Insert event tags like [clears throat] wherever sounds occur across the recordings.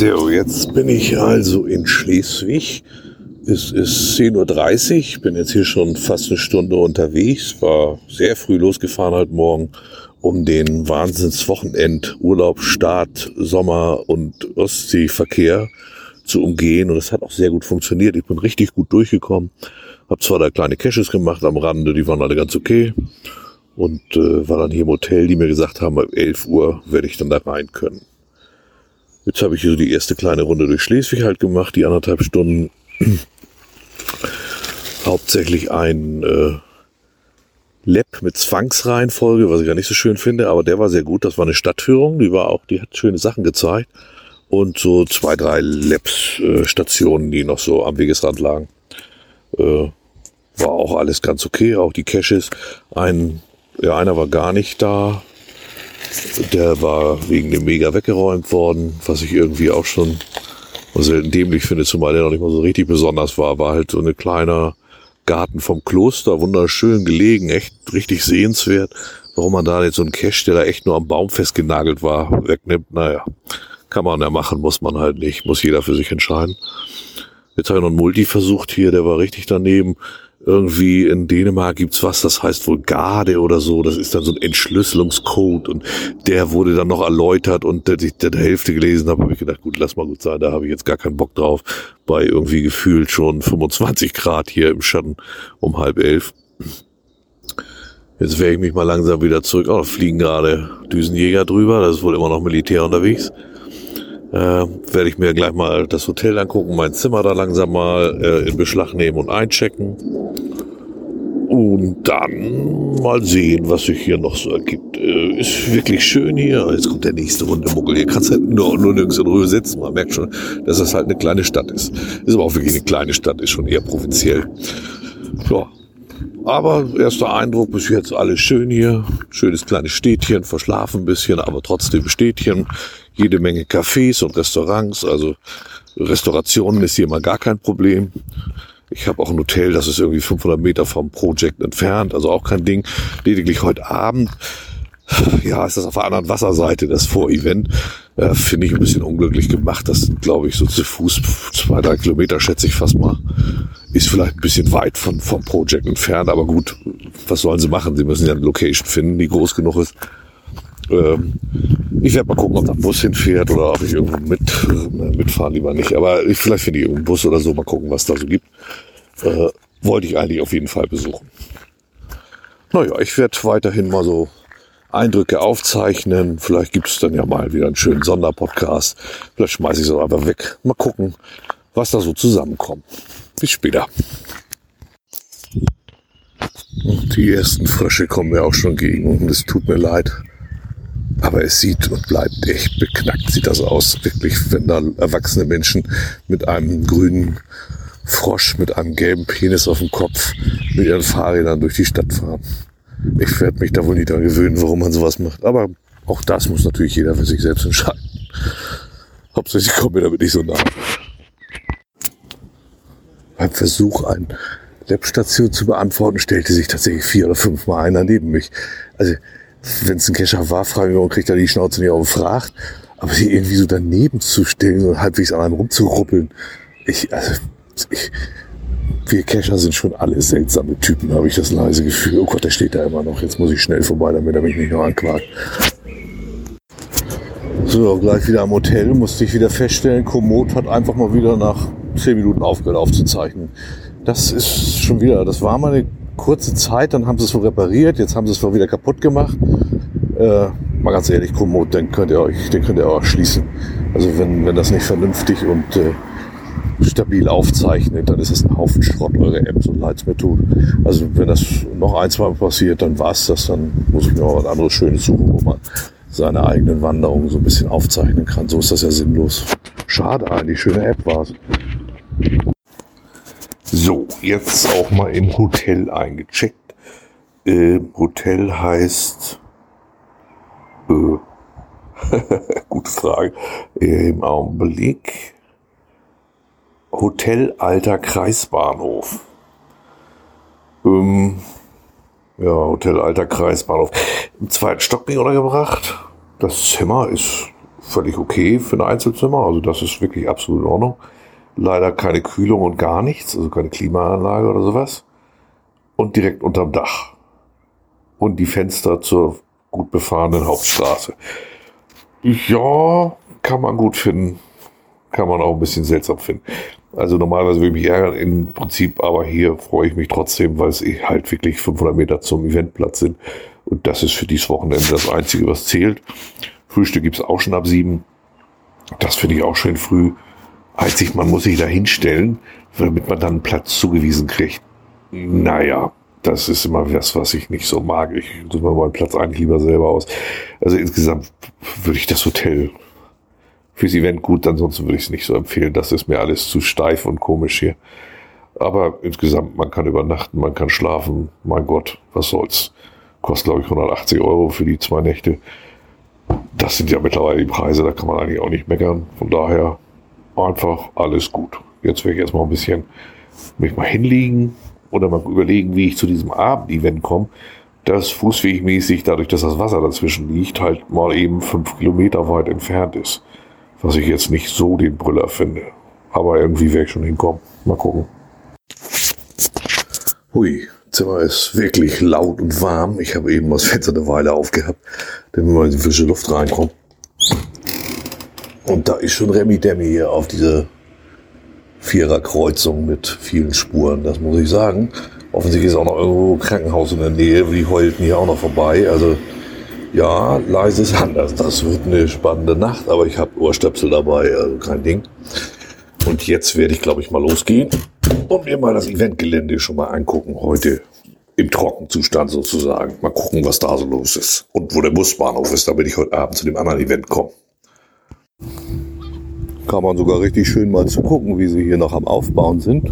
So, jetzt bin ich also in Schleswig. Es ist 10.30 Uhr. Ich bin jetzt hier schon fast eine Stunde unterwegs. War sehr früh losgefahren heute Morgen, um den Wahnsinnswochenend, Urlaub, Start, Sommer und Ostseeverkehr zu umgehen. Und es hat auch sehr gut funktioniert. Ich bin richtig gut durchgekommen. Hab zwar da kleine Caches gemacht am Rande, die waren alle ganz okay. Und äh, war dann hier im Hotel, die mir gesagt haben, ab 11 Uhr werde ich dann da rein können. Jetzt habe ich so die erste kleine Runde durch Schleswig halt gemacht, die anderthalb Stunden. [clears throat] Hauptsächlich ein äh, Lab mit Zwangsreihenfolge, was ich gar nicht so schön finde, aber der war sehr gut. Das war eine Stadtführung, die war auch, die hat schöne Sachen gezeigt. Und so zwei, drei Labs-Stationen, äh, die noch so am Wegesrand lagen. Äh, war auch alles ganz okay, auch die Caches. Ein, ja, einer war gar nicht da, der war wegen dem Mega weggeräumt worden, was ich irgendwie auch schon selten dämlich finde, zumal der noch nicht mal so richtig besonders war. War halt so eine kleiner Garten vom Kloster, wunderschön gelegen, echt richtig sehenswert. Warum man da jetzt so einen Cache, der da echt nur am Baum festgenagelt war, wegnimmt, naja, kann man ja machen, muss man halt nicht, muss jeder für sich entscheiden. Jetzt habe ich noch einen Multi versucht hier, der war richtig daneben irgendwie in Dänemark gibt's was, das heißt wohl Garde oder so. Das ist dann so ein Entschlüsselungscode und der wurde dann noch erläutert und der, der, der Hälfte gelesen habe, habe ich gedacht, gut, lass mal gut sein, da habe ich jetzt gar keinen Bock drauf. Bei irgendwie gefühlt schon 25 Grad hier im Schatten um halb elf. Jetzt werde ich mich mal langsam wieder zurück. Oh, fliegen gerade Düsenjäger drüber, das ist wohl immer noch Militär unterwegs äh, werde ich mir gleich mal das Hotel angucken, mein Zimmer da langsam mal äh, in Beschlag nehmen und einchecken. Und dann mal sehen, was sich hier noch so ergibt. Äh, ist wirklich schön hier. Jetzt kommt der nächste Runde Muggel. Hier kannst halt nur, nur nirgends in Ruhe sitzen. Man merkt schon, dass das halt eine kleine Stadt ist. Ist aber auch wirklich eine kleine Stadt, ist schon eher provinziell. Ja, aber erster Eindruck bis jetzt alles schön hier. Schönes kleines Städtchen, verschlafen ein bisschen, aber trotzdem Städtchen. Jede Menge Cafés und Restaurants. Also Restaurationen ist hier mal gar kein Problem. Ich habe auch ein Hotel, das ist irgendwie 500 Meter vom Projekt entfernt, also auch kein Ding. Lediglich heute Abend ja, ist das auf der anderen Wasserseite, das Vorevent, äh, finde ich ein bisschen unglücklich gemacht. Das sind, glaube ich, so zu Fuß zwei, drei Kilometer, schätze ich fast mal. Ist vielleicht ein bisschen weit von, vom Project entfernt, aber gut, was sollen sie machen? Sie müssen ja eine Location finden, die groß genug ist. Ähm, ich werde mal gucken, ob da ein Bus hinfährt oder ob ich irgendwo mit, äh, mitfahren lieber nicht. Aber ich, vielleicht finde ich irgendeinen Bus oder so, mal gucken, was da so gibt. Äh, wollte ich eigentlich auf jeden Fall besuchen. Naja, ich werde weiterhin mal so Eindrücke aufzeichnen. Vielleicht gibt es dann ja mal wieder einen schönen Sonderpodcast. Vielleicht schmeiße ich es einfach weg. Mal gucken, was da so zusammenkommt. Bis später. Die ersten Frösche kommen mir auch schon gegen und es tut mir leid. Aber es sieht und bleibt echt beknackt, sieht das aus. Wirklich, wenn da erwachsene Menschen mit einem grünen Frosch, mit einem gelben Penis auf dem Kopf, mit ihren Fahrrädern durch die Stadt fahren. Ich werde mich da wohl nicht dran gewöhnen, warum man sowas macht. Aber auch das muss natürlich jeder für sich selbst entscheiden. [laughs] Hauptsächlich kommt mir damit nicht so nah. Beim Versuch, eine Labstation zu beantworten, stellte sich tatsächlich vier oder fünf Mal einer neben mich. Also, wenn es ein Kescher war, frage ich mich, warum kriegt er die Schnauze nicht aufgefragt. Aber sie irgendwie so daneben zu stellen und halbwegs an einem rumzuruppeln. Ich, also, ich, wir Kescher sind schon alle seltsame Typen, habe ich das leise Gefühl. Oh Gott, der steht da immer noch. Jetzt muss ich schnell vorbei, damit er mich nicht noch anquakt. So, gleich wieder am Hotel musste ich wieder feststellen, Komoot hat einfach mal wieder nach zehn Minuten aufgehört aufzuzeichnen. Das ist schon wieder, das war mal eine kurze Zeit, dann haben sie es wohl repariert, jetzt haben sie es wohl wieder kaputt gemacht. Äh, mal ganz ehrlich, Komoot, den könnt ihr euch, den könnt ihr auch schließen. Also wenn, wenn das nicht vernünftig und äh, stabil aufzeichnet, dann ist das ein Haufen Schrott, eure App, so leid es mir tut. Also wenn das noch ein, zwei Mal passiert, dann war's das, dann muss ich mir auch was anderes Schönes suchen, wo man seine eigenen Wanderungen so ein bisschen aufzeichnen kann. So ist das ja sinnlos. Schade eigentlich, schöne App war's. So, jetzt auch mal im Hotel eingecheckt. Äh, Hotel heißt, äh, [laughs] gute Frage, äh, im Augenblick Hotel Alter Kreisbahnhof. Ähm, ja, Hotel Alter Kreisbahnhof. Im zweiten Stock bin ich untergebracht. Das Zimmer ist völlig okay für ein Einzelzimmer. Also das ist wirklich absolut in Ordnung. Leider keine Kühlung und gar nichts, also keine Klimaanlage oder sowas. Und direkt unterm Dach. Und die Fenster zur gut befahrenen Hauptstraße. Ja, kann man gut finden. Kann man auch ein bisschen seltsam finden. Also normalerweise würde ich mich ärgern, im Prinzip, aber hier freue ich mich trotzdem, weil es eh halt wirklich 500 Meter zum Eventplatz sind. Und das ist für dieses Wochenende das Einzige, was zählt. Frühstück gibt's auch schon ab sieben. Das finde ich auch schön früh. Einzig, man muss sich da hinstellen, damit man dann Platz zugewiesen kriegt. Naja, das ist immer das, was ich nicht so mag. Ich suche mir meinen Platz eigentlich lieber selber aus. Also insgesamt würde ich das Hotel fürs Event gut, ansonsten würde ich es nicht so empfehlen. Das ist mir alles zu steif und komisch hier. Aber insgesamt, man kann übernachten, man kann schlafen. Mein Gott, was soll's. Kostet, glaube ich, 180 Euro für die zwei Nächte das sind ja mittlerweile die Preise, da kann man eigentlich auch nicht meckern. Von daher einfach alles gut. Jetzt werde ich erstmal ein bisschen mich mal hinlegen oder mal überlegen, wie ich zu diesem Abendevent komme. Das fußwegmäßig, dadurch, dass das Wasser dazwischen liegt, halt mal eben fünf Kilometer weit entfernt ist. Was ich jetzt nicht so den Brüller finde. Aber irgendwie werde ich schon hinkommen. Mal gucken. Hui, Zimmer ist wirklich laut und warm. Ich habe eben das Fenster eine Weile aufgehabt, damit in die frische Luft reinkommt. Und da ist schon Remi Demi hier auf diese Viererkreuzung mit vielen Spuren, das muss ich sagen. Offensichtlich ist auch noch irgendwo ein Krankenhaus in der Nähe, die heulten hier auch noch vorbei. Also ja, leise ist anders. Das wird eine spannende Nacht, aber ich habe Ohrstöpsel dabei, also kein Ding. Und jetzt werde ich, glaube ich, mal losgehen und mir mal das Eventgelände schon mal angucken. Heute im Trockenzustand sozusagen. Mal gucken, was da so los ist. Und wo der Busbahnhof ist, damit ich heute Abend zu dem anderen Event komme. Kann man sogar richtig schön mal zugucken, wie sie hier noch am Aufbauen sind.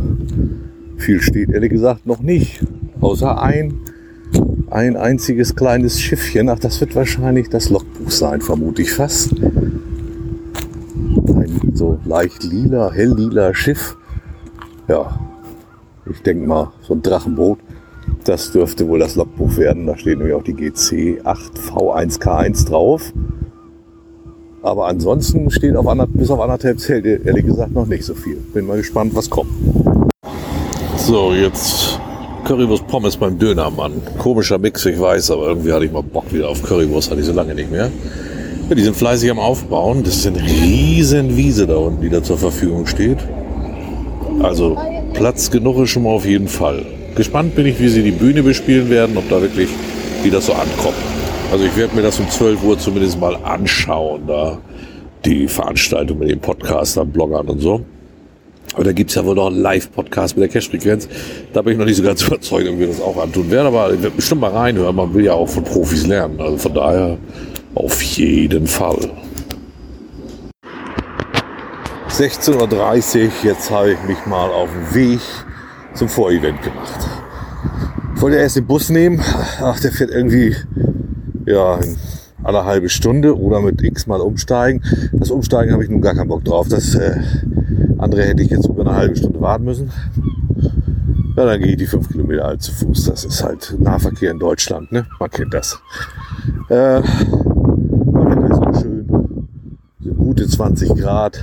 Viel steht ehrlich gesagt noch nicht. Außer ein, ein einziges kleines Schiffchen. Ach, das wird wahrscheinlich das Logbuch sein, vermute ich fast ein so leicht lila, hell lila Schiff. Ja, ich denke mal, so ein Drachenboot. Das dürfte wohl das Logbuch werden. Da steht nämlich auch die GC 8V1K1 drauf. Aber ansonsten steht auf bis auf anderthalb Zelte ehrlich gesagt noch nicht so viel. Bin mal gespannt, was kommt. So, jetzt Currywurst Pommes beim Dönermann. Komischer Mix, ich weiß, aber irgendwie hatte ich mal Bock wieder auf Currywurst, hatte ich so lange nicht mehr. Ja, die sind fleißig am Aufbauen. Das ist eine riesen Wiese da unten, die da zur Verfügung steht. Also Platz genug ist schon mal auf jeden Fall. Gespannt bin ich, wie sie die Bühne bespielen werden, ob da wirklich, wie das so ankommt. Also ich werde mir das um 12 Uhr zumindest mal anschauen, da die Veranstaltung mit den Podcastern, Bloggern und so. Aber da gibt's ja wohl noch einen Live-Podcast mit der Cash-Frequenz. Da bin ich noch nicht so ganz [laughs] überzeugt, ob wir das auch antun werden. Aber ich werde bestimmt mal reinhören. Man will ja auch von Profis lernen. Also von daher auf jeden Fall. 16.30 Uhr, jetzt habe ich mich mal auf den Weg zum Vorevent gemacht. Ich wollte erst den Bus nehmen, ach, der fährt irgendwie ja, in einer halbe Stunde oder mit x mal umsteigen. Das Umsteigen habe ich nun gar keinen Bock drauf. Das äh, andere hätte ich jetzt über eine halbe Stunde warten müssen. Ja, dann gehe ich die fünf Kilometer halt zu Fuß. Das ist halt Nahverkehr in Deutschland, ne? Man kennt das. Äh, gute 20 Grad.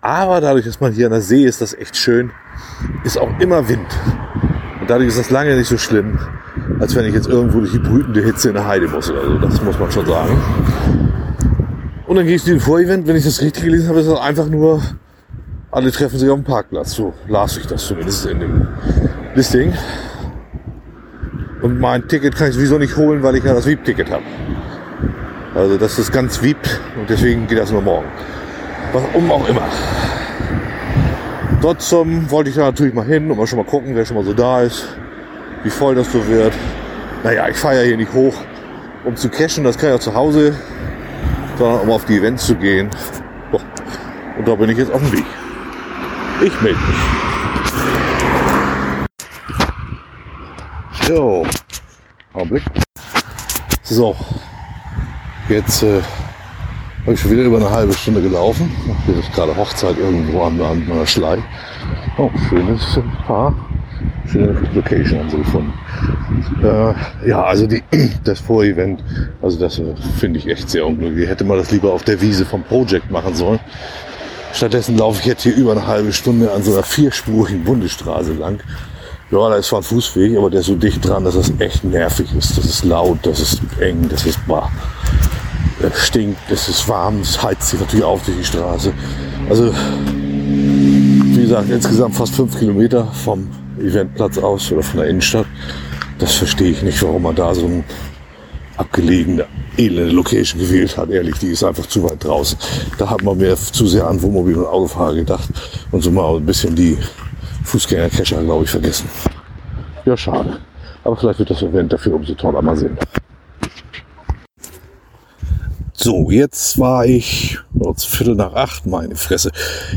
Aber dadurch, dass man hier an der See ist, das echt schön, ist auch immer Wind. Und dadurch ist das lange nicht so schlimm, als wenn ich jetzt irgendwo durch die brütende Hitze in der Heide muss oder so. Das muss man schon sagen. Und dann gehe ich zu dem Vorevent, wenn ich das richtig gelesen habe, ist das einfach nur, alle treffen sich auf dem Parkplatz. So las ich das zumindest in dem Listing. Und mein Ticket kann ich sowieso nicht holen, weil ich ja das VIP-Ticket habe. Also das ist ganz VIP und deswegen geht das nur morgen. Warum auch immer. Trotzdem wollte ich da natürlich mal hin und mal schon mal gucken, wer schon mal so da ist, wie voll das so wird. Naja, ich fahre ja hier nicht hoch, um zu cashen, das kann ich auch zu Hause, sondern um auf die Events zu gehen. Und da bin ich jetzt auf dem Weg. Ich melde mich. So, Augenblick. So, jetzt äh, habe ich schon wieder über eine halbe Stunde gelaufen. Hier ist gerade Hochzeit irgendwo an, an einer Schlei. Oh, schönes Paar. Schöne Location haben sie gefunden. Äh, ja, also die, [clears throat] das Vorevent, also das äh, finde ich echt sehr unglücklich. Hätte man das lieber auf der Wiese vom Project machen sollen. Stattdessen laufe ich jetzt hier über eine halbe Stunde an so einer vierspurigen Bundesstraße lang. Ja, da ist zwar ein Fußweg, aber der ist so dicht dran, dass das echt nervig ist. Das ist laut, das ist eng, das ist bah. Es stinkt, es ist warm, es heizt sich natürlich auf durch die Straße. Also, wie gesagt, insgesamt fast fünf Kilometer vom Eventplatz aus oder von der Innenstadt. Das verstehe ich nicht, warum man da so eine abgelegene, elende Location gewählt hat. Ehrlich, die ist einfach zu weit draußen. Da hat man mir zu sehr an Wohnmobil und Autofahrer gedacht und so mal ein bisschen die Fußgängerkescher, glaube ich, vergessen. Ja, schade. Aber vielleicht wird das Event dafür umso toller. Mal sehen. So, jetzt war ich, oh, Viertel nach acht, meine Fresse.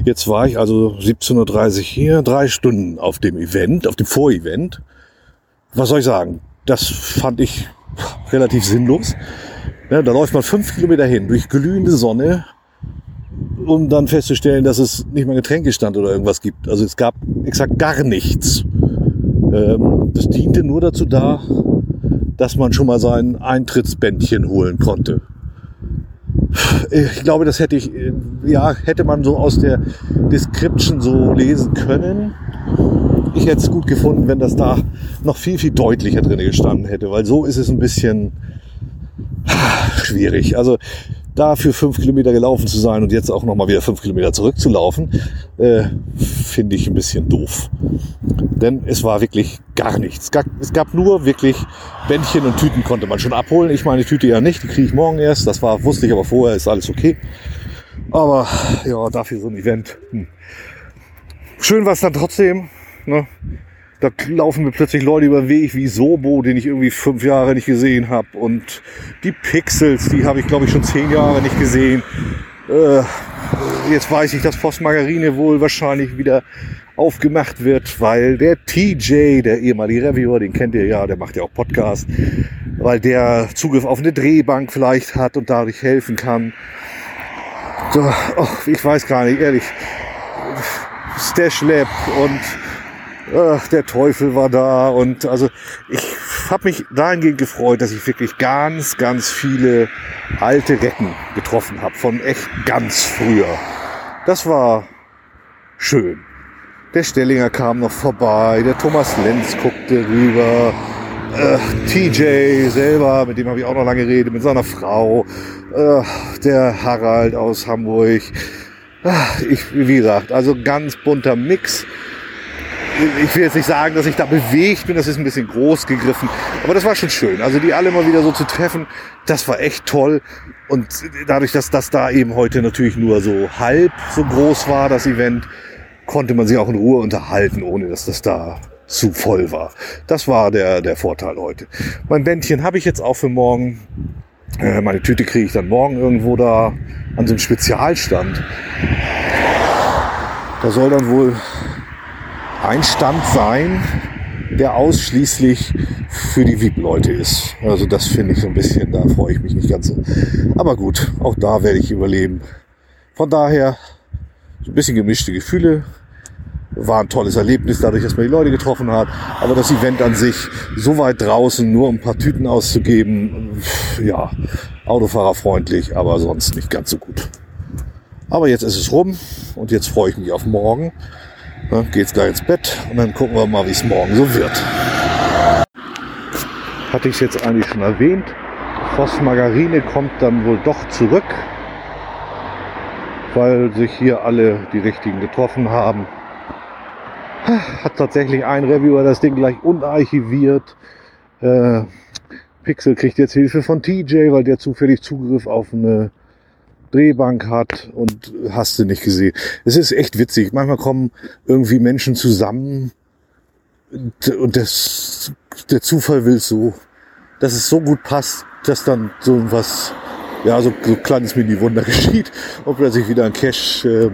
Jetzt war ich also 17.30 Uhr hier, drei Stunden auf dem Event, auf dem Vorevent. Was soll ich sagen? Das fand ich relativ sinnlos. Ja, da läuft man fünf Kilometer hin durch glühende Sonne, um dann festzustellen, dass es nicht mal Getränkestand oder irgendwas gibt. Also es gab exakt gar nichts. Ähm, das diente nur dazu da, dass man schon mal sein Eintrittsbändchen holen konnte. Ich glaube, das hätte ich, ja, hätte man so aus der Description so lesen können. Ich hätte es gut gefunden, wenn das da noch viel, viel deutlicher drin gestanden hätte, weil so ist es ein bisschen schwierig. Also da für fünf Kilometer gelaufen zu sein und jetzt auch nochmal wieder fünf Kilometer zurückzulaufen, äh, finde ich ein bisschen doof. Denn es war wirklich gar nichts. Es gab nur wirklich Bändchen und Tüten konnte man schon abholen. Ich meine Tüte ja nicht, die kriege ich morgen erst. Das war, wusste ich aber vorher, ist alles okay. Aber ja, dafür so ein Event. Hm. Schön war es dann trotzdem. Ne? Da laufen mir plötzlich Leute über den Weg wie Sobo, den ich irgendwie fünf Jahre nicht gesehen habe. Und die Pixels, die habe ich glaube ich schon zehn Jahre nicht gesehen. Äh, jetzt weiß ich, dass Postmargarine wohl wahrscheinlich wieder aufgemacht wird, weil der TJ, der ehemalige Reviewer, den kennt ihr ja, der macht ja auch Podcast, weil der Zugriff auf eine Drehbank vielleicht hat und dadurch helfen kann. So, oh, ich weiß gar nicht, ehrlich. Stash Lab und ach, der Teufel war da und also ich habe mich dahingehend gefreut, dass ich wirklich ganz, ganz viele alte Recken getroffen habe, von echt ganz früher. Das war schön. Der Stellinger kam noch vorbei, der Thomas Lenz guckte rüber, äh, TJ selber, mit dem habe ich auch noch lange geredet, mit seiner Frau, äh, der Harald aus Hamburg. Ich, wie gesagt, also ganz bunter Mix ich will jetzt nicht sagen, dass ich da bewegt bin, das ist ein bisschen groß gegriffen, aber das war schon schön. Also die alle mal wieder so zu treffen, das war echt toll. Und dadurch, dass das da eben heute natürlich nur so halb so groß war, das Event, konnte man sich auch in Ruhe unterhalten, ohne dass das da zu voll war. Das war der, der Vorteil heute. Mein Bändchen habe ich jetzt auch für morgen. Äh, meine Tüte kriege ich dann morgen irgendwo da an so einem Spezialstand. Da soll dann wohl ein Stand sein, der ausschließlich für die VIP-Leute ist. Also das finde ich so ein bisschen, da freue ich mich nicht ganz so. Aber gut, auch da werde ich überleben. Von daher so ein bisschen gemischte Gefühle. War ein tolles Erlebnis, dadurch, dass man die Leute getroffen hat. Aber das Event an sich, so weit draußen, nur um ein paar Tüten auszugeben, ja, autofahrerfreundlich, aber sonst nicht ganz so gut. Aber jetzt ist es rum und jetzt freue ich mich auf morgen. Ne, geht's gleich ins Bett und dann gucken wir mal, wie es morgen so wird. Hatte ich es jetzt eigentlich schon erwähnt. Voss Margarine kommt dann wohl doch zurück, weil sich hier alle die richtigen getroffen haben. Hat tatsächlich ein Reviewer das Ding gleich unarchiviert. Äh, Pixel kriegt jetzt Hilfe von TJ, weil der zufällig Zugriff auf eine Drehbank hat und hast du nicht gesehen. Es ist echt witzig. Manchmal kommen irgendwie Menschen zusammen und das, der Zufall will so, dass es so gut passt, dass dann so was ja, so, so kleines Mini-Wunder [laughs] geschieht und plötzlich wieder ein Cache äh,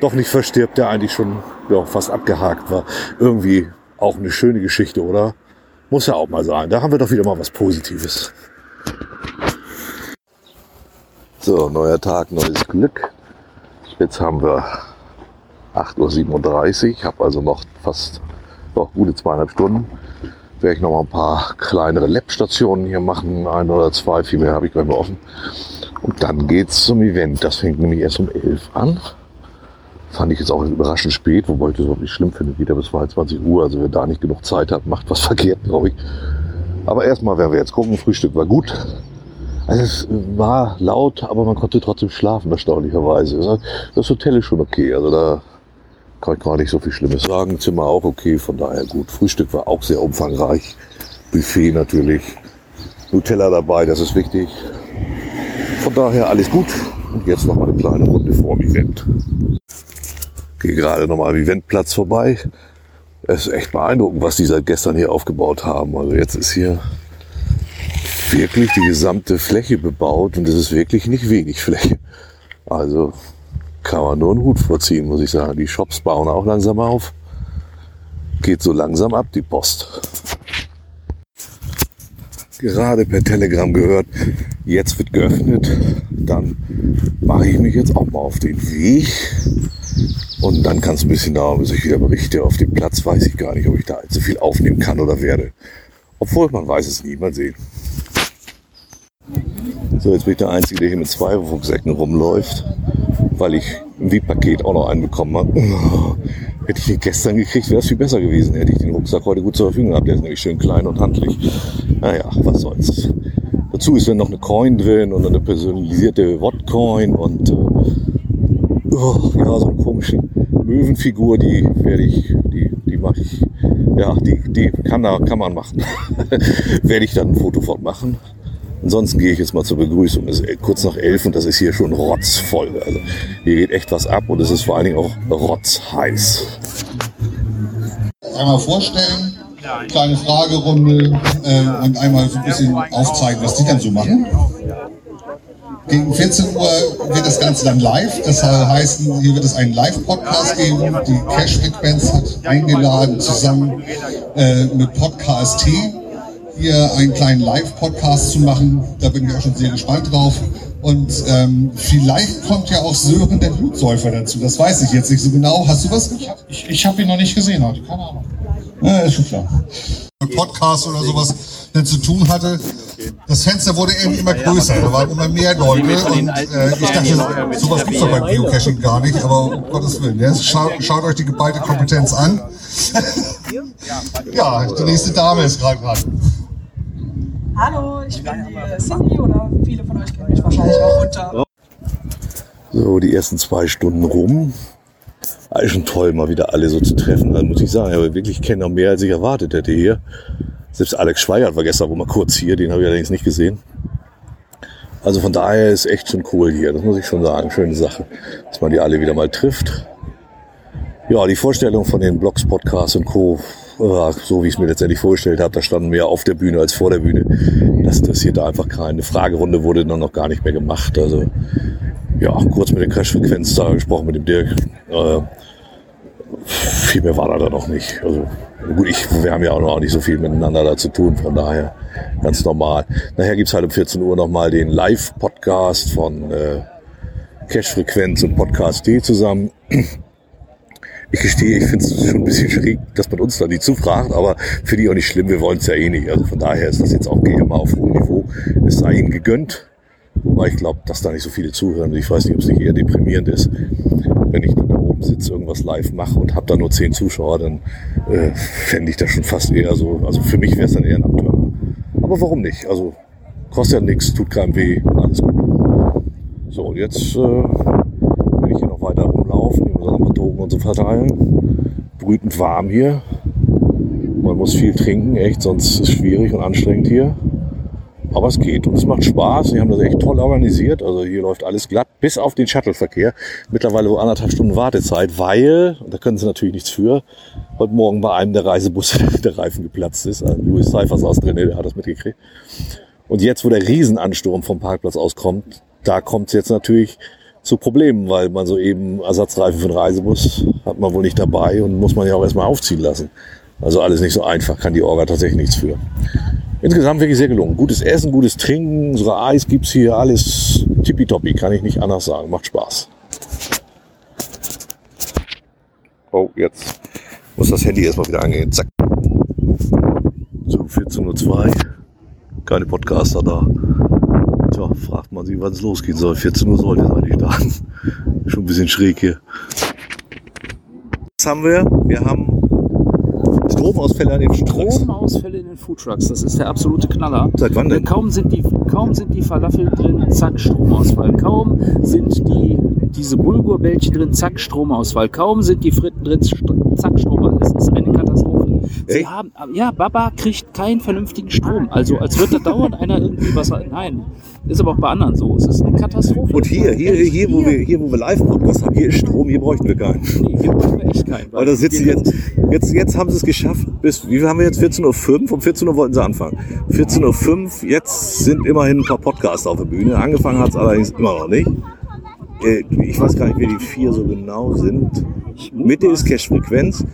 doch nicht verstirbt, der eigentlich schon ja, fast abgehakt war. Irgendwie auch eine schöne Geschichte, oder? Muss ja auch mal sein. Da haben wir doch wieder mal was Positives. So, neuer Tag, neues Glück. Jetzt haben wir 8.37 Uhr. Habe also noch fast noch gute zweieinhalb Stunden. Werde ich noch mal ein paar kleinere Lab-Stationen hier machen. Ein oder zwei, viel mehr habe ich mal offen. Und dann geht's zum Event. Das fängt nämlich erst um 11 an. Fand ich jetzt auch überraschend spät, wobei ich das überhaupt nicht schlimm finde. Geht ja bis 22 Uhr. Also wer da nicht genug Zeit hat, macht was verkehrt, glaube ich. Aber erstmal werden wir jetzt gucken. Frühstück war gut. Also es war laut, aber man konnte trotzdem schlafen, erstaunlicherweise. Das Hotel ist schon okay. Also da kann ich gar nicht so viel Schlimmes sagen. Zimmer auch okay, von daher gut. Frühstück war auch sehr umfangreich. Buffet natürlich. Nutella dabei, das ist wichtig. Von daher alles gut. Und jetzt noch mal eine kleine Runde vor dem Event. Gehe gerade noch mal am Eventplatz vorbei. Es ist echt beeindruckend, was die seit gestern hier aufgebaut haben. Also jetzt ist hier wirklich die gesamte Fläche bebaut und es ist wirklich nicht wenig Fläche. Also kann man nur einen Hut vorziehen, muss ich sagen. Die Shops bauen auch langsam auf. Geht so langsam ab, die Post. Gerade per Telegram gehört, jetzt wird geöffnet. Dann mache ich mich jetzt auch mal auf den Weg. Und dann kann es ein bisschen dauern, bis ich wieder berichte. Auf dem Platz weiß ich gar nicht, ob ich da allzu viel aufnehmen kann oder werde. Obwohl, man weiß es nie. Mal sehen. So, jetzt bin ich der Einzige, der hier mit zwei Rucksäcken rumläuft, weil ich ein VIP-Paket auch noch einen bekommen habe. [laughs] Hätte ich den gestern gekriegt, wäre es viel besser gewesen. Hätte ich den Rucksack heute gut zur Verfügung gehabt. Der ist nämlich schön klein und handlich. Naja, was soll's. Dazu ist dann noch eine Coin drin und eine personalisierte Watt-Coin und äh, oh, ja, so eine komische Möwenfigur, die werde ich, die, die mache ich, ja, die, die kann, da, kann man machen. [laughs] werde ich dann ein Foto von machen. Ansonsten gehe ich jetzt mal zur Begrüßung. Es ist kurz nach elf und das ist hier schon rotzvoll. Also hier geht echt was ab und es ist vor allen Dingen auch rotzheiß. Einmal vorstellen, kleine Fragerunde äh, und einmal so ein bisschen aufzeigen, was die dann so machen. Gegen 14 Uhr wird das Ganze dann live. Das heißt, hier wird es einen Live-Podcast geben. Die Cash-Frequenz hat eingeladen, zusammen äh, mit Podcast T hier einen kleinen Live-Podcast zu machen. Da bin ich auch schon sehr gespannt drauf. Und ähm, vielleicht kommt ja auch Sören der Blutsäufer dazu. Das weiß ich jetzt nicht so genau. Hast du was? Ich, ich habe ihn noch nicht gesehen heute. Keine Ahnung. Ja, ist schon klar. Mit Podcast oder sowas denn zu tun hatte. Das Fenster wurde irgendwie immer größer, da waren immer mehr Leute und äh, ich dachte, sowas gibt es doch beim Geocaching gar nicht, aber um Gottes Willen, ja, schaut, schaut euch die geballte Kompetenz an. [laughs] ja, die nächste Dame ist gerade dran. Hallo, ich bin die äh, Cindy oder viele von euch kennen mich wahrscheinlich auch unter. So, die ersten zwei Stunden rum. Alles schon toll, mal wieder alle so zu treffen. Dann muss ich sagen, aber wirklich kennen noch mehr, als ich erwartet hätte hier. Selbst Alex Schweigert war gestern wohl mal kurz hier, den habe ich allerdings nicht gesehen. Also von daher ist echt schon cool hier, das muss ich schon sagen. Schöne Sache, dass man die alle wieder mal trifft. Ja, die Vorstellung von den Blogs, Podcasts und Co so wie ich es mir letztendlich vorgestellt habe, da standen mehr auf der Bühne als vor der Bühne. Das interessierte einfach keine Fragerunde wurde dann noch gar nicht mehr gemacht. Also ja, kurz mit der Crashfrequenz da gesprochen mit dem Dirk. Äh, viel mehr war da dann noch nicht. Also gut, ich, wir haben ja auch noch nicht so viel miteinander da zu tun, von daher ganz normal. Nachher gibt's halt um 14 Uhr nochmal den Live-Podcast von äh, Cash-Frequenz und Podcast D zusammen. Ich gestehe, ich finde es schon ein bisschen schräg, dass man uns da nicht zufragt, aber finde ich auch nicht schlimm, wir wollen es ja eh nicht. Also von daher ist das jetzt auch GMA auf hohem Niveau. Es sei ihnen gegönnt. Wobei ich glaube, dass da nicht so viele zuhören. Ich weiß nicht, ob es nicht eher deprimierend ist, wenn ich dann da oben sitze, irgendwas live mache und habe da nur zehn Zuschauer, dann äh, fände ich das schon fast eher so. Also für mich wäre es dann eher ein Abtörner. Aber warum nicht? Also kostet ja nichts, tut keinem weh, alles gut. So, und jetzt äh, will ich hier noch weiter rumlaufen. Ein paar Drogen und so verteilen. Brütend warm hier. Man muss viel trinken, echt, sonst ist es schwierig und anstrengend hier. Aber es geht und es macht Spaß. Die haben das echt toll organisiert. Also hier läuft alles glatt, bis auf den Shuttleverkehr. Mittlerweile anderthalb Stunden Wartezeit, weil, da können sie natürlich nichts für, heute Morgen bei einem der Reisebusse [laughs] der Reifen geplatzt ist. Also Louis Cyphers aus drin, der hat das mitgekriegt. Und jetzt, wo der Riesenansturm vom Parkplatz auskommt, da kommt es jetzt natürlich zu Problemen, weil man so eben Ersatzreifen für den Reisebus hat man wohl nicht dabei und muss man ja auch erstmal aufziehen lassen. Also alles nicht so einfach, kann die Orga tatsächlich nichts für. Insgesamt wirklich sehr gelungen. Gutes Essen, gutes Trinken, sogar Eis gibt's hier, alles tippitoppi, kann ich nicht anders sagen. Macht Spaß. Oh, jetzt muss das Handy erstmal wieder angehen. Zack. So, 14.02 Uhr. Keine Podcaster da. Tja, fragt man sich, wann es losgehen soll. 14 Uhr sollte es eigentlich starten. Schon ein bisschen schräg hier. Was haben wir? Wir haben Stromausfälle an den Foodtrucks. Stromausfälle in den Foodtrucks, das ist der absolute Knaller. Seit wann denn? Kaum sind die, kaum sind die Falafel drin, zack, Stromausfall. Kaum sind die, diese Bulgurbällchen drin, zack, Stromausfall. Kaum sind die Fritten drin, zack, Stromausfall. Es ist eine Katastrophe. Sie Echt? haben, ja, Baba kriegt keinen vernünftigen Strom. Also, als würde da dauernd einer irgendwie was, nein. Ist aber auch bei anderen so. Es ist eine Katastrophe. Und hier, hier, hier, wo wir, hier, wo wir Live-Podcast haben, hier ist Strom, hier bräuchten wir keinen. Nee, hier brauchen wir echt keinen. Weil da sitzen jetzt, jetzt, jetzt haben sie es geschafft, bis, wie viel haben wir jetzt? 14.05 Uhr? Um 14 Uhr wollten sie anfangen. 14.05 Uhr, jetzt sind immerhin ein paar Podcasts auf der Bühne. Angefangen hat es allerdings immer noch nicht. Äh, Ich weiß gar nicht, wer die vier so genau sind. Mitte ist Cash-Frequenz.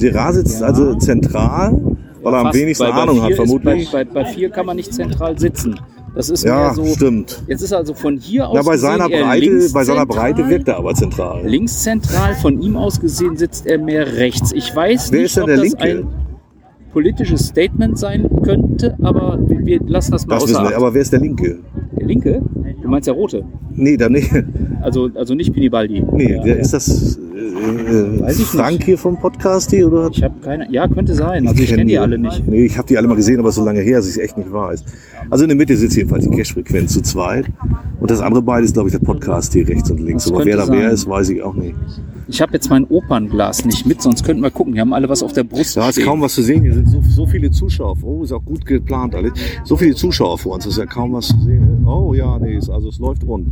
Gerard sitzt Ja. also zentral, weil er am wenigsten bei Ahnung hat, ist- vermutlich. Bei, bei, bei vier kann man nicht zentral sitzen. Das ist Ja, so. stimmt. Jetzt ist also von hier aus. Ja, bei gesehen seiner Breite, bei seiner. Breite wirkt er aber zentral. Links zentral, von ihm aus gesehen sitzt er mehr rechts. Ich weiß Wer nicht, ist denn ob der das Linke? ein politisches Statement sein könnte, aber wir, lassen das mal Das. Acht. Aber wer ist der Linke? Linke? Du meinst der Rote? Nee, da nicht. Also, also nicht Pinibaldi. Nee, ja, der ja. ist das äh, Weiß ich Frank nicht. hier vom Podcast hier oder? Ich habe keine. Ja, könnte sein. Also ich kenne die alle nicht. Nee, ich habe die alle mal gesehen, aber so lange her, dass ich es echt nicht weiß. Also in der Mitte sitzt jedenfalls die Cash-Frequenz zu zweit. Und das andere beide ist, glaube ich, der Podcast hier rechts und links. Das aber wer da könnte wer sein. ist, weiß ich auch nicht. Ich habe jetzt mein Opernglas nicht mit, sonst könnten wir gucken. Die haben alle was auf der Brust Da ist kaum was zu sehen. Hier sind so, so viele Zuschauer. Oh, ist auch gut geplant alles. So viele Zuschauer vor uns, ist ja kaum was zu sehen. Oh ja, nee, ist, also es läuft rund.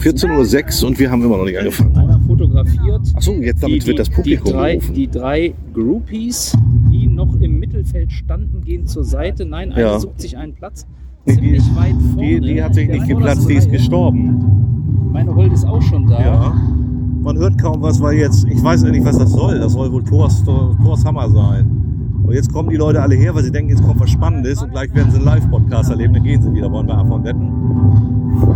14.06 Uhr und wir haben immer noch nicht angefangen. Einer fotografiert. Ach so, jetzt damit wird das Publikum die drei, gerufen. die drei Groupies, die noch im Mittelfeld standen, gehen zur Seite. Nein, eine Ja. sucht sich einen Platz. Nee, die- Ziemlich weit vorne. Die, die hat sich Der nicht geplatzt, die ist gestorben. Meine Hold ist auch schon da. Ja. Man hört kaum was, weil jetzt, ich weiß ja nicht, was das soll. Das soll wohl Thors, Thors Hammer sein. Und jetzt kommen die Leute alle her, weil sie denken, jetzt kommt was Spannendes und gleich werden sie einen Live-Podcast erleben, dann gehen sie wieder. Wollen wir davon wetten?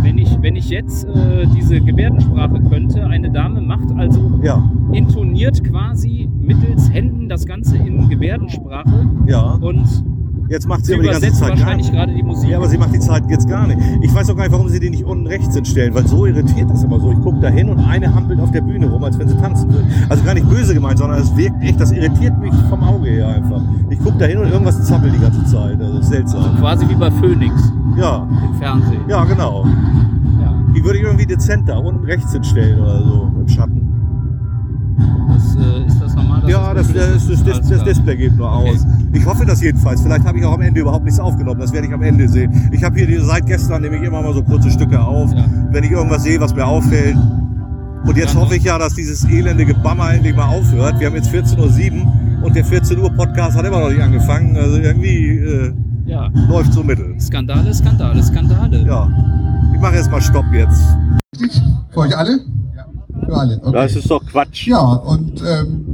Wenn, ich, wenn ich jetzt äh, diese Gebärdensprache könnte, eine Dame macht also, Ja, intoniert quasi mittels Händen das Ganze in Gebärdensprache ja. und Jetzt macht sie sie aber die ganze Zeit gar wahrscheinlich nicht. gerade die Musik. Ja, aber sie macht die Zeit jetzt gar nicht. Ich weiß auch gar nicht, warum sie die nicht unten rechts hinstellen, weil so irritiert das immer so. Ich gucke da hin und eine hampelt auf der Bühne rum, als wenn sie tanzen will. Also gar nicht böse gemeint, sondern es wirkt echt, das irritiert mich vom Auge her einfach. Ich gucke da hin und irgendwas zappelt die ganze Zeit. Also seltsam. quasi wie bei Phoenix Ja, im Fernsehen. ja, genau. Ja. Die würde ich irgendwie dezenter unten rechts hinstellen oder so, im Schatten. Das, äh, ist das normal? Ja, das, das, das, das. Display geht nur Okay. Ich hoffe das jedenfalls. Vielleicht habe ich auch am Ende überhaupt nichts aufgenommen. Das werde ich am Ende sehen. Ich habe hier seit gestern nehme ich immer mal so kurze Stücke auf, Ja. wenn ich irgendwas sehe, was mir auffällt. Und jetzt Ja. hoffe ich ja, dass dieses elende Gebammer endlich mal aufhört. Wir haben jetzt 14.07 Uhr und der 14 Uhr Podcast hat immer noch nicht angefangen. Also irgendwie äh, Ja. läuft so mittel. Skandale, Skandale, Skandale. Ja. Ich mache jetzt mal Stopp jetzt. Richtig? Für euch alle? Für alle. Okay. Das ist doch Quatsch. ja, und ähm,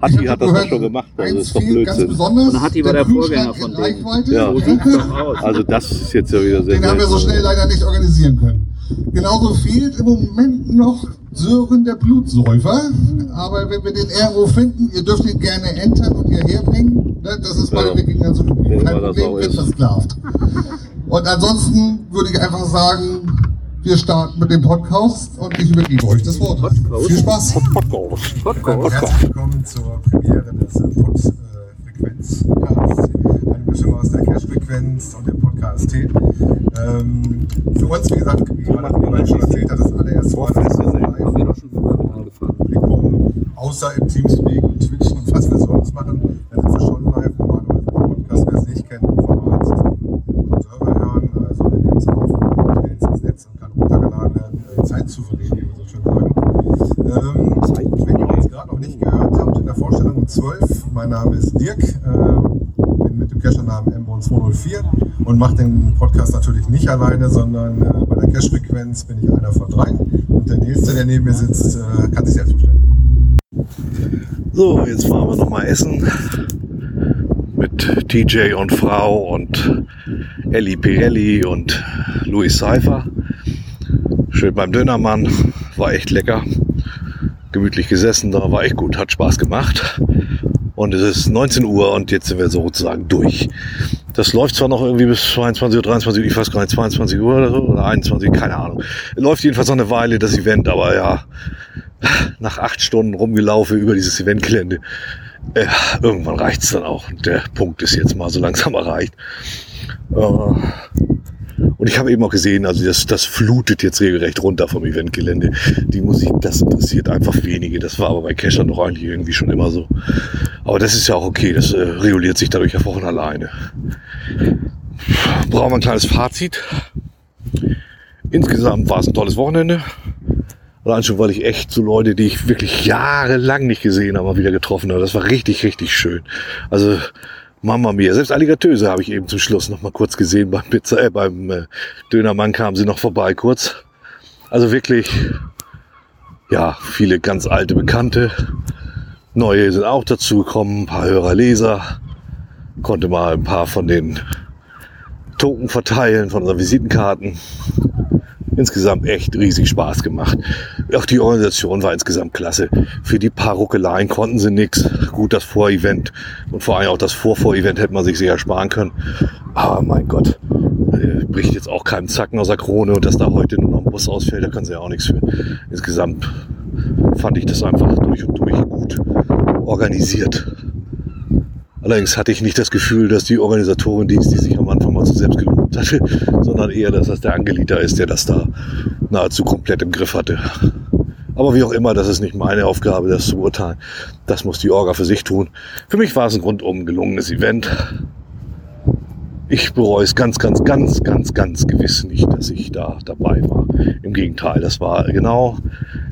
Hatti hat das doch schon gemacht. Also eins das ist doch fehlt ganz Blödsinn. Und Hatti war der Kühlschrank Vorgänger von. Reichweite. Ja. So sieht's doch aus. Also das ist jetzt ja wieder sehr Den haben wir so schnell leider nicht organisieren können. Genauso fehlt im Moment noch Sören der Blutsäufer. Aber wenn wir den irgendwo finden, ihr dürft ihn gerne entern und hierher bringen. Ne, Das ist bei Ja. den Wikingern ganz so Kein Problem, wird ist. versklavt. Und ansonsten würde ich einfach sagen, wir starten mit dem Podcast und ich übergebe euch das Wort. Podcast? Viel Spaß. Podcast. Herzlich willkommen zur Premiere des Pod-Frequenz-Casts. Eine Mischung aus der Cash-Frequenz und dem Podcast. Ähm, für uns, wie gesagt, wie man schon erzählt hat, das allererste Mal, dass wir live Publikum, außer im Teamspeak und Twitch und was wir sonst machen, dann sind wir schon live. Normalerweise im Podcast, wer es nicht kennt, im Format vom Server hören. Also wir nehmen es auf, stellen es ins Netz und kann runtergeladen werden, äh, zeitsouverän, wie wir so schön sagen. Ähm, wenn ihr uns gerade noch nicht gehört habt, in der Vorstellung um 12, mein Name ist Dirk, äh, bin mit dem Cacher-Namen Lockdown 204 und mache den Podcast natürlich nicht alleine, sondern äh, bei der Cash-Frequenz bin ich einer von drei. Und der nächste, der neben mir sitzt, äh, kann sich selbst vorstellen. So, jetzt fahren wir nochmal essen mit TJ und Frau und Ellie Pirelli und Louis Seifer. Schön beim Dönermann, war echt lecker. Gemütlich gesessen, da war echt gut, hat Spaß gemacht. Und es ist 19 Uhr und jetzt sind wir sozusagen durch. Das läuft zwar noch irgendwie bis 22 Uhr, 23 Uhr, ich weiß gar nicht, 22 Uhr oder so, oder 21, keine Ahnung. Läuft jedenfalls noch eine Weile das Event, aber ja, nach acht Stunden rumgelaufen über dieses Eventgelände. Äh, irgendwann reicht's dann auch. Der Punkt ist jetzt mal so langsam erreicht. Äh, und ich habe eben auch gesehen, also das, das flutet jetzt regelrecht runter vom Eventgelände. Die Musik, das interessiert einfach wenige. Das war aber bei Kescher doch eigentlich irgendwie schon immer so. Aber das ist ja auch okay, das äh, reguliert sich dadurch ja von alleine. Brauchen wir ein kleines Fazit. Insgesamt war es ein tolles Wochenende. Allein schon, weil ich echt so Leute, die ich wirklich jahrelang nicht gesehen habe, mal wieder getroffen habe. Das war richtig, richtig schön. Also Mama mia, selbst Alligatöse habe ich eben zum Schluss noch mal kurz gesehen beim Pizza, äh, beim äh, Dönermann kamen sie noch vorbei kurz. Also wirklich, ja, viele ganz alte Bekannte. Neue sind auch dazu gekommen, ein paar Hörer, Leser. Konnte mal ein paar von den Token verteilen, von unseren Visitenkarten insgesamt echt riesig Spaß gemacht. Auch die Organisation war insgesamt klasse. Für die paar Ruckeleien konnten sie nichts. Gut, das Vorevent und vor allem auch das Vorvorevent hätte man sich sehr sparen können. Aber mein Gott, äh, bricht jetzt auch keinem Zacken aus der Krone und dass da heute nur noch ein Bus ausfällt, da kann sie ja auch nichts für. Insgesamt fand ich das einfach durch und durch gut organisiert. Allerdings hatte ich nicht das Gefühl, dass die Organisatorin, die, die sich am Anfang mal zu selbst gelobt hatte, [laughs] sondern eher, dass das der Angelita ist, der das da nahezu komplett im Griff hatte. Aber wie auch immer, das ist nicht meine Aufgabe, das zu urteilen. Das muss die Orga für sich tun. Für mich war es ein rundum gelungenes Event. Ich bereue es ganz, ganz, ganz, ganz, ganz gewiss nicht, dass ich da dabei war. Im Gegenteil, das war genau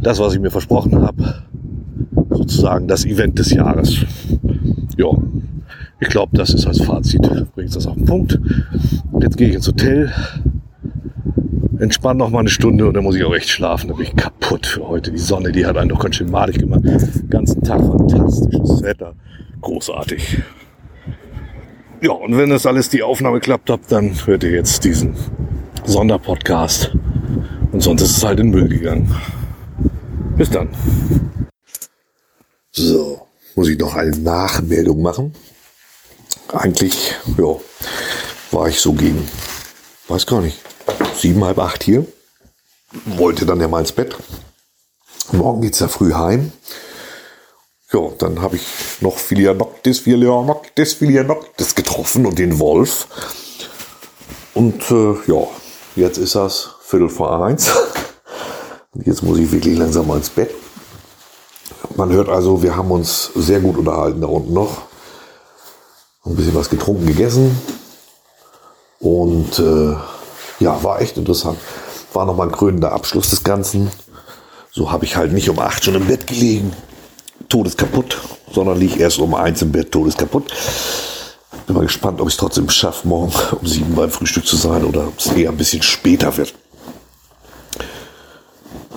das, was ich mir versprochen habe. Sozusagen das Event des Jahres. Ja, ich glaube, das ist als Fazit, bringt das auf den Punkt. Jetzt gehe ich ins Hotel, entspanne noch mal eine Stunde und dann muss ich auch echt schlafen. Da bin ich kaputt für heute. Die Sonne, die hat einen doch ganz schön madig gemacht. Den ganzen Tag fantastisches Wetter. Großartig. Ja, und wenn das alles die Aufnahme klappt hat, dann hört ihr jetzt diesen Sonderpodcast. Und sonst ist es halt in den Müll gegangen. Bis dann. So, muss ich noch eine Nachmeldung machen eigentlich, ja, war ich so gegen, weiß gar nicht, sieben, halb acht hier. Wollte dann ja mal ins Bett. Morgen geht's ja früh heim. Ja, dann habe ich noch Filianoctis, Filianoctis, Filianoctis getroffen und den Wolf. Und äh, ja, jetzt ist das Viertel vor eins. Jetzt muss ich wirklich langsam mal ins Bett. Man hört also, wir haben uns sehr gut unterhalten da unten noch ein bisschen was getrunken, gegessen. Und äh, ja, war echt interessant. War nochmal ein krönender Abschluss des Ganzen. So habe ich halt nicht um acht schon im Bett gelegen, todeskaputt, sondern liege erst um eins im Bett, todeskaputt. Bin mal gespannt, ob ich es trotzdem schaffe, morgen um sieben beim Frühstück zu sein oder ob es eher ein bisschen später wird.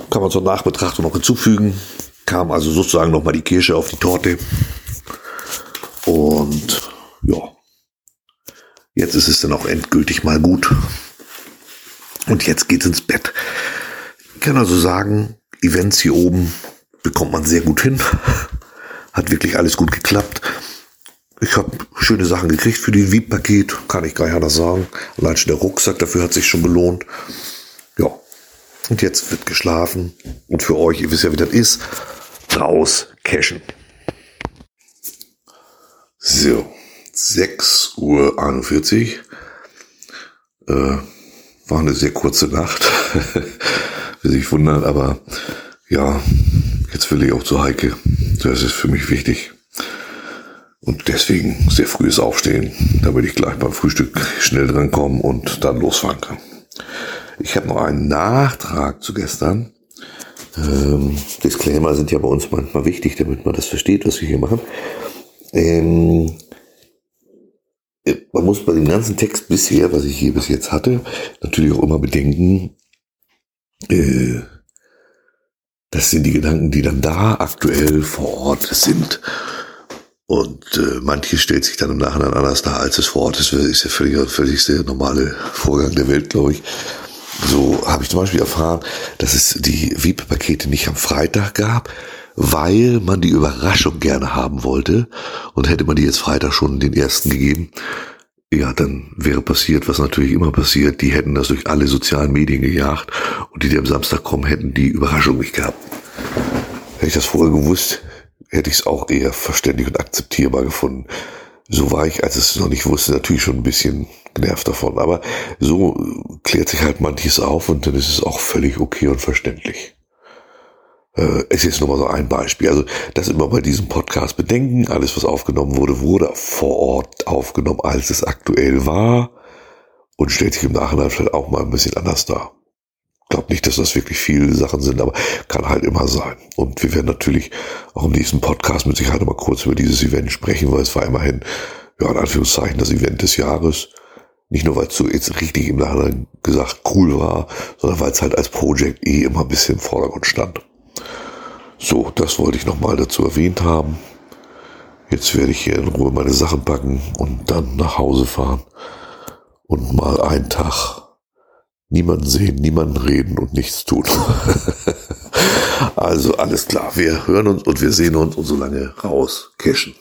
Kann man zur Nachbetrachtung noch hinzufügen. Kam also sozusagen nochmal die Kirsche auf die Torte. Und ja, jetzt ist es dann auch endgültig mal gut. Und jetzt geht's ins Bett. Ich kann also sagen, Events hier oben bekommt man sehr gut hin. Hat wirklich alles gut geklappt. Ich habe schöne Sachen gekriegt für die VIP-Paket, kann ich gar nicht anders sagen. Allein schon der Rucksack, dafür hat sich schon gelohnt. Ja, und jetzt wird geschlafen. Und für euch, ihr wisst ja, wie das ist, raus cashen. So. 6.41 Uhr. Äh, war eine sehr kurze Nacht, [laughs] wie sich wundern, aber ja, jetzt will ich auch zu Heike. Das ist für mich wichtig. Und deswegen sehr frühes Aufstehen, damit ich gleich beim Frühstück schnell drankomme und dann losfahren kann. Ich habe noch einen Nachtrag zu gestern. Ähm, Disclaimer sind ja bei uns manchmal wichtig, damit man das versteht, was wir hier machen. Ähm, äh, man muss bei dem ganzen Text bisher, was ich hier bis jetzt hatte, natürlich auch immer bedenken, äh, das sind die Gedanken, die dann da aktuell vor Ort sind. Und äh, manches stellt sich dann im Nachhinein anders dar, als es vor Ort ist. Das ist ja völlig, völlig der normale Vorgang der Welt, glaube ich. So habe ich zum Beispiel erfahren, dass es die VIP-Pakete nicht am Freitag gab, weil man die Überraschung gerne haben wollte. Und hätte man die jetzt Freitag schon den ersten gegeben, ja, dann wäre passiert, was natürlich immer passiert, die hätten das durch alle sozialen Medien gejagt und die, die am Samstag kommen, hätten die Überraschung nicht gehabt. Hätte ich das vorher gewusst, hätte ich es auch eher verständlich und akzeptierbar gefunden. So war ich, als es noch nicht wusste, natürlich schon ein bisschen genervt davon. Aber so klärt sich halt manches auf und dann ist es auch völlig okay und verständlich. Äh, es ist nur mal so ein Beispiel. Also das immer bei diesem Podcast bedenken. Alles, was aufgenommen wurde, wurde vor Ort aufgenommen, als es aktuell war und stellt sich im Nachhinein vielleicht auch mal ein bisschen anders dar. Ich glaube nicht, dass das wirklich viele Sachen sind, aber kann halt immer sein. Und wir werden natürlich auch im nächsten Podcast mit Sicherheit mal kurz über dieses Event sprechen, weil es war immerhin, ja, in Anführungszeichen, das Event des Jahres. Nicht nur, weil es so jetzt richtig im Nachhinein gesagt cool war, sondern weil es halt als Project eh immer ein bisschen im Vordergrund stand. So, das wollte ich nochmal dazu erwähnt haben. Jetzt werde ich hier in Ruhe meine Sachen packen und dann nach Hause fahren und mal einen Tag niemanden sehen, niemanden reden und nichts tun. [laughs] also alles klar, wir hören uns und wir sehen uns und so lange raus cashen.